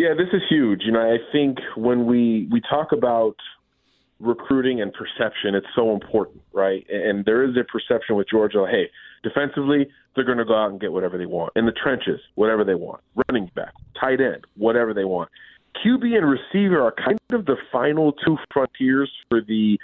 Yeah, this is huge. You know, I think when we we talk about recruiting and perception, it's so important, right? And there is a perception with Georgia, hey, defensively, they're going to go out and get whatever they want. In the trenches, whatever they want. Running back, tight end, whatever they want. QB and receiver are kind of the final two frontiers for the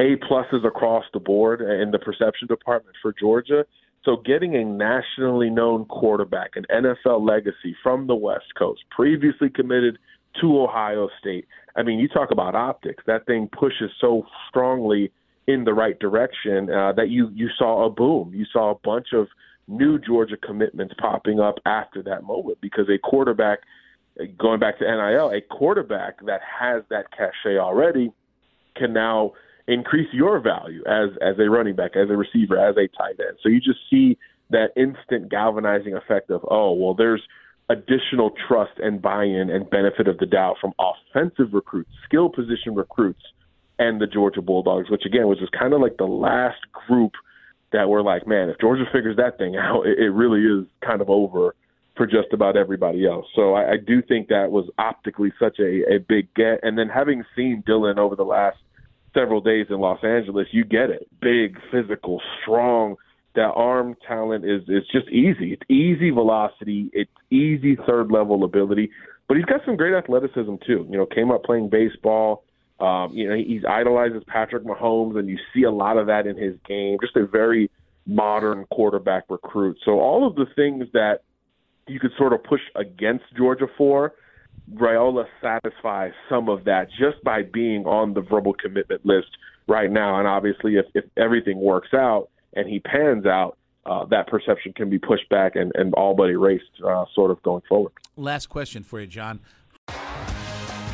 A pluses across the board in the perception department for Georgia. So getting a nationally known quarterback, an NFL legacy from the West Coast, previously committed to Ohio State. I mean, you talk about optics. That thing pushes so strongly in the right direction uh, that you you saw a boom. You saw a bunch of new Georgia commitments popping up after that moment because a quarterback, going back to NIL, a quarterback that has that cachet already can now increase your value as as a running back, as a receiver, as a tight end. So you just see that instant galvanizing effect of oh well, there's additional trust and buy-in and benefit of the doubt from offensive recruits, skill position recruits, and the Georgia Bulldogs, which again was just kind of like the last group that were like, man, if Georgia figures that thing out, it, it really is kind of over for just about everybody else. So I, I do think that was optically such a, a big get. And then having seen Dylan over the last several days in Los Angeles, you get it. Big, physical, strong. That arm talent is is just easy. It's easy velocity. It's easy third level ability. But he's got some great athleticism too. You know, came up playing baseball. Um, you know, he idolizes Patrick Mahomes, and you see a lot of that in his game. Just a very modern quarterback recruit. So all of the things that you could sort of push against Georgia for, Raiola satisfies some of that just by being on the verbal commitment list right now. And obviously, if, if everything works out and he pans out, uh, that perception can be pushed back and, and all but erased uh, sort of going forward. Last question for you, John.